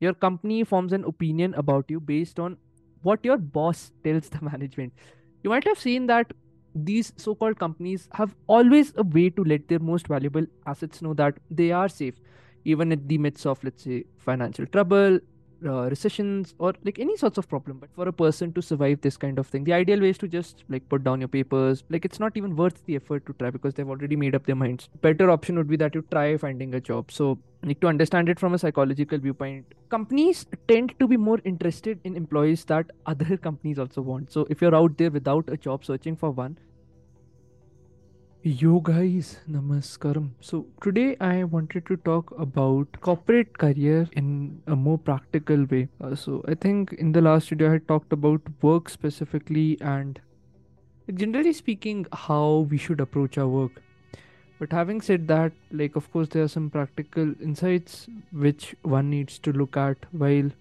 your company forms an opinion about you based on what your boss tells the management. You might have seen that these so-called companies have always a way to let their most valuable assets know that they are safe even in the midst of let's say financial trouble uh, recessions or like any sorts of problem but for a person to survive this kind of thing the ideal way is to just like put down your papers. Like it's not even worth the effort to try because they've already made up their minds. Better option would be that you try finding a job. So like to understand it from a psychological viewpoint companies tend to be more interested in employees that other companies also want. So if you're out there without a job searching for one Yo guys, namaskaram. So today I wanted to talk about corporate career in a more practical way. Uh, so I think in the last video I had talked about work specifically and generally speaking how we should approach our work. But having said that, like of course there are some practical insights which one needs to look at while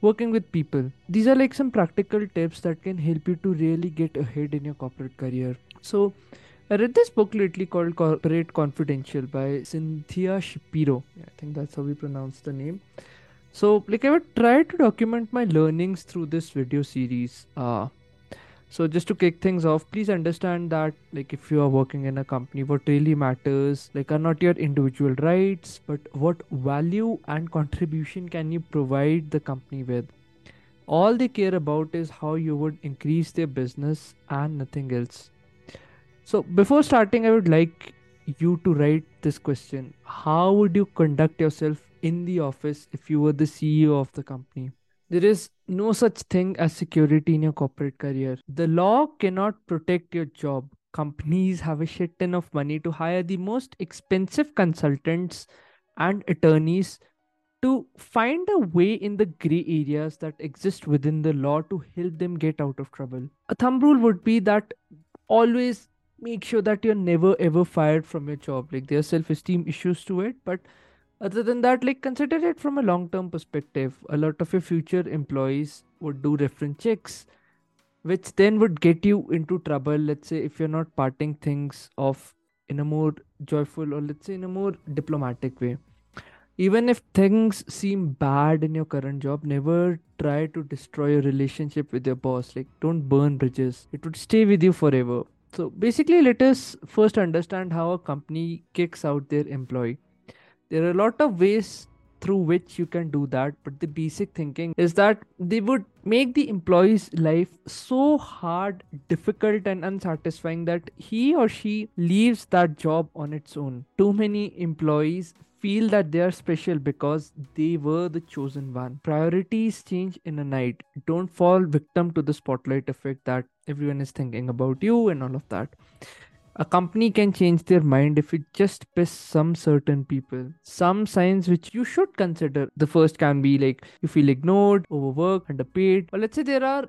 working with people. These are like some practical tips that can help you to really get ahead in your corporate career. So I read this book lately called Corporate Confidential by Cynthia Shapiro. I think that's how we pronounce the name. So, like, I would try to document my learnings through this video series. Uh, so, just to kick things off, please understand that, like, if you are working in a company, what really matters, like, are not your individual rights, but what value and contribution can you provide the company with. All they care about is how you would increase their business and nothing else. So, before starting, I would like you to write this question How would you conduct yourself in the office if you were the CEO of the company? There is no such thing as security in your corporate career. The law cannot protect your job. Companies have a shit ton of money to hire the most expensive consultants and attorneys to find a way in the gray areas that exist within the law to help them get out of trouble. A thumb rule would be that always make sure that you're never ever fired from your job. Like there are self-esteem issues to it but other than that like consider it from a long-term perspective. A lot of your future employees would do reference checks which then would get you into trouble. Let's say if you're not parting things off in a more joyful or let's say in a more diplomatic way. Even if things seem bad in your current job never try to destroy your relationship with your boss. Like don't burn bridges. It would stay with you forever so basically, let us first understand how a company kicks out their employee. There are a lot of ways through which you can do that, but the basic thinking is that they would make the employee's life so hard, difficult, and unsatisfying that he or she leaves that job on its own. Too many employees feel that they are special because they were the chosen one. Priorities change in a night. Don't fall victim to the spotlight effect that everyone is thinking about you and all of that. A company can change their mind if it just piss some certain people. Some signs which you should consider. The first can be like you feel ignored, overworked, underpaid. Or let's say there are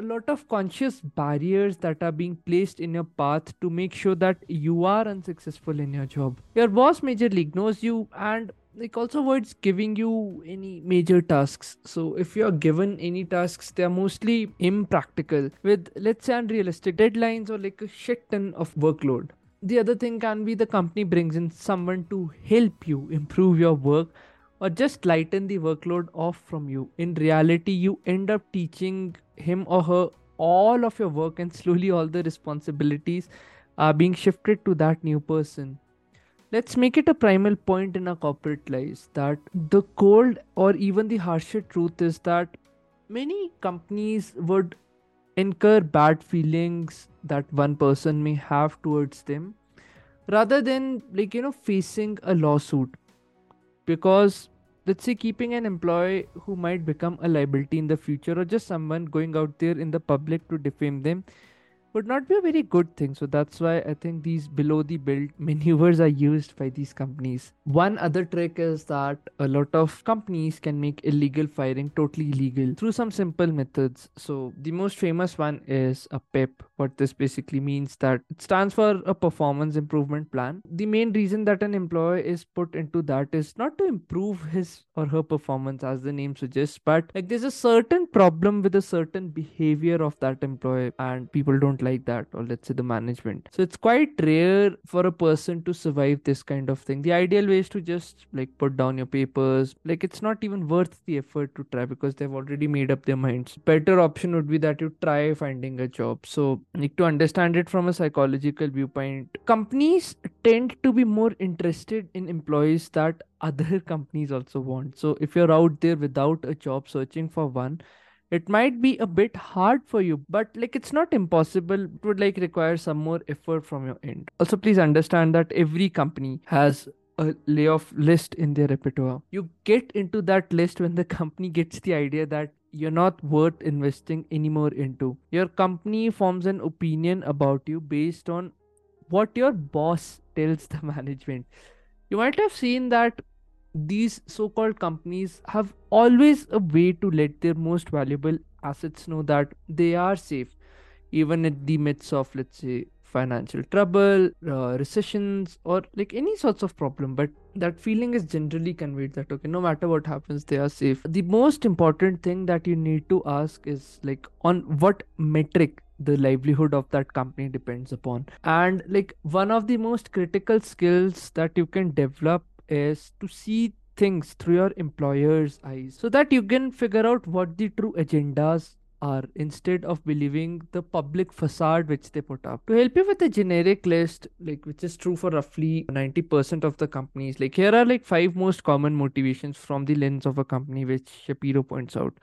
a lot of conscious barriers that are being placed in your path to make sure that you are unsuccessful in your job. Your boss majorly ignores you and like also avoids giving you any major tasks. So if you're given any tasks, they're mostly impractical with let's say unrealistic deadlines or like a shit ton of workload. The other thing can be the company brings in someone to help you improve your work or just lighten the workload off from you. In reality, you end up teaching him or her all of your work, and slowly all the responsibilities are being shifted to that new person. Let's make it a primal point in our corporate lives that the cold or even the harsher truth is that many companies would incur bad feelings that one person may have towards them rather than like you know facing a lawsuit because let's say keeping an employee who might become a liability in the future or just someone going out there in the public to defame them would not be a very good thing. So that's why i think these below the belt maneuvers are used by these companies. One other trick is that a lot of companies can make illegal firing totally illegal through some simple methods. So the most famous one is a PIP what this basically means that it stands for a performance improvement plan. The main reason that an employee is put into that is not to improve his or her performance as the name suggests but like there's a certain problem with a certain behavior of that employee and people don't like that or let's say the management. So it's quite rare for a person to survive this kind of thing. The ideal way is to just like put down your papers. Like it's not even worth the effort to try because they've already made up their minds. Better option would be that you try finding a job. So like to understand it from a psychological viewpoint. Companies tend to be more interested in employees that other companies also want. So if you're out there without a job searching for one it might be a bit hard for you but like it's not impossible. It would like require some more effort from your end. Also please understand that every company has a layoff list in their repertoire. You get into that list when the company gets the idea that you're not worth investing anymore into. Your company forms an opinion about you based on what your boss tells the management. You might have seen that these so-called companies have always a way to let their most valuable assets know that they are safe even in the midst of let's say financial trouble uh, recessions or like any sorts of problem. But that feeling is generally conveyed that okay no matter what happens they are safe. The most important thing that you need to ask is like on what metric the livelihood of that company depends upon. And like one of the most critical skills that you can develop is to see things through your employer's eyes so that you can figure out what the true agendas are instead of believing the public facade which they put up. To help you with a generic list like which is true for roughly 90% of the companies like here are like five most common motivations from the lens of a company which shapiro points out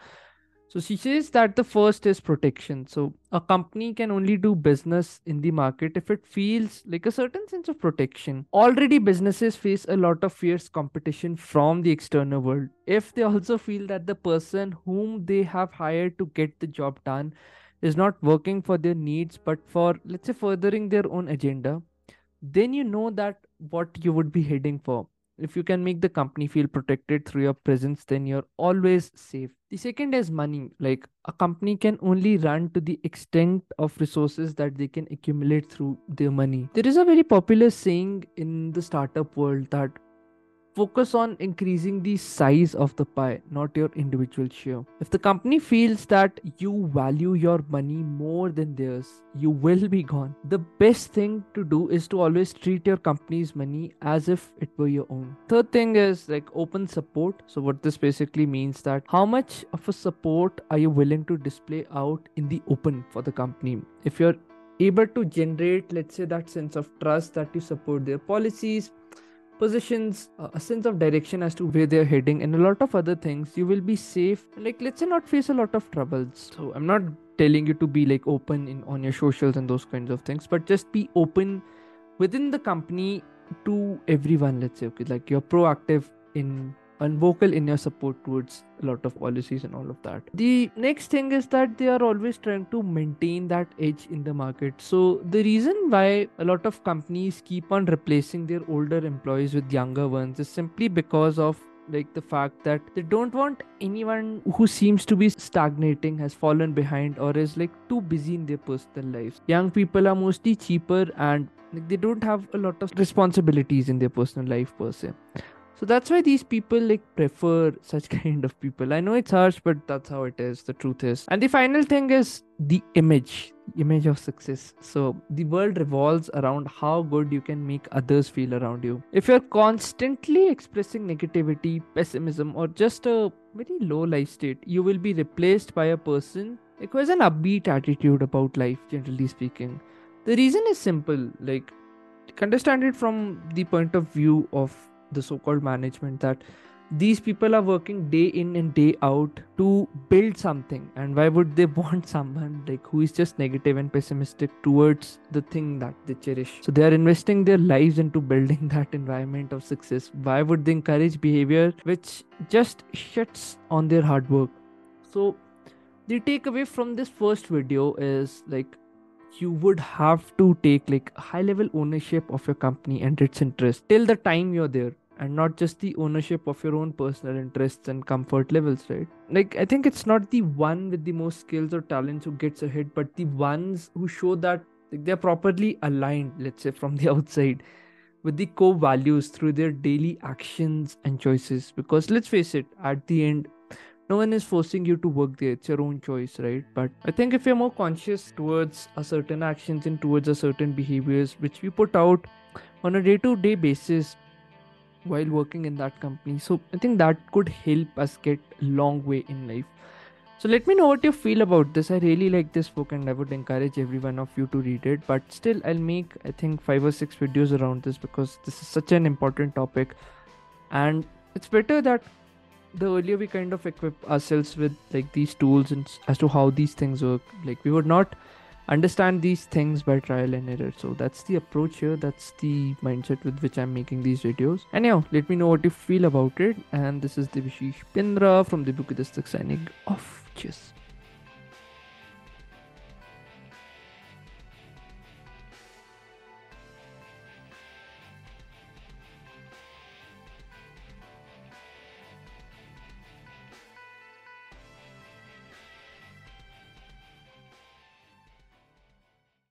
so she says that the first is protection. So a company can only do business in the market if it feels like a certain sense of protection. Already businesses face a lot of fierce competition from the external world. If they also feel that the person whom they have hired to get the job done is not working for their needs but for let's say furthering their own agenda, then you know that what you would be heading for if you can make the company feel protected through your presence then you're always safe. The second is money. Like a company can only run to the extent of resources that they can accumulate through their money. There is a very popular saying in the startup world that focus on increasing the size of the pie, not your individual share. If the company feels that you value your money more than theirs, you will be gone. The best thing to do is to always treat your company's money as if it were your own. Third thing is like open support. So, what this basically means that how much of a support are you willing to display out in the open for the company? If you're able to generate, let's say, that sense of trust that you support their policies, positions a sense of direction as to where they're heading and a lot of other things you will be safe. Like let's say not face a lot of troubles. So i'm not telling you to be like open in on your socials and those kinds of things but just be open within the company to everyone let's say okay? Like you're proactive in and vocal in your support towards a lot of policies and all of that. The next thing is that they are always trying to maintain that edge in the market. So, the reason why a lot of companies keep on replacing their older employees with younger ones is simply because of like the fact that they don't want anyone who seems to be stagnating has fallen behind or is like too busy in their personal lives young people are mostly cheaper and like, they don't have a lot of responsibilities in their personal life per se so that's why these people like prefer such kind of people. I know it's harsh but that's how it is. The truth is. And the final thing is the image image of success. So the world revolves around how good you can make others feel around you. If you're constantly expressing negativity pessimism or just a very low life state you will be replaced by a person who has an upbeat attitude about life generally speaking. The reason is simple like understand it from the point of view of the so-called management that these people are working day in and day out to build something. And why would they want someone like who is just negative and pessimistic towards the thing that they cherish? So they are investing their lives into building that environment of success. Why would they encourage behavior which just shuts on their hard work? So the takeaway from this first video is like you would have to take like high level ownership of your company and its interest till the time you're there and not just the ownership of your own personal interests and comfort levels right? Like i think it's not the one with the most skills or talents who gets ahead but the ones who show that like, they're properly aligned let's say from the outside with the core values through their daily actions and choices. Because let's face it at the end no one is forcing you to work there it's your own choice right? But i think if you're more conscious towards a certain actions and towards a certain behaviors which we put out on a day-to-day basis while working in that company so i think that could help us get a long way in life. So let me know what you feel about this. I really like this book and i would encourage every one of you to read it but still i'll make i think five or six videos around this because this is such an important topic. And it's better that the earlier we kind of equip ourselves with like these tools and as to how these things work like we would not understand these things by trial and error. So that's the approach here. That's the mindset with which i'm making these videos. Anyhow let me know what you feel about it. And this is the Pindra from the book signing off. Cheers